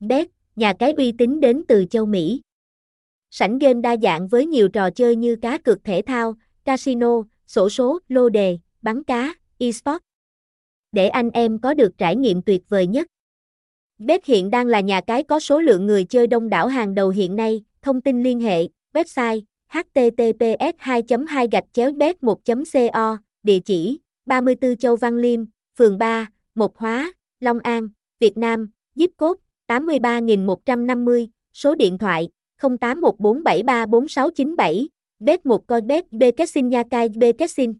Bet, nhà cái uy tín đến từ châu Mỹ. Sảnh game đa dạng với nhiều trò chơi như cá cược thể thao, casino, sổ số, lô đề, bắn cá, eSports. Để anh em có được trải nghiệm tuyệt vời nhất. Bet hiện đang là nhà cái có số lượng người chơi đông đảo hàng đầu hiện nay, thông tin liên hệ, website https 2 2 gạch chéo bet 1 co địa chỉ 34 Châu Văn Liêm, phường 3, Mộc Hóa, Long An, Việt Nam, zip code 83150, số điện thoại 0814734697, bet 1 coi bet Bekessin Nha Cai Bekessin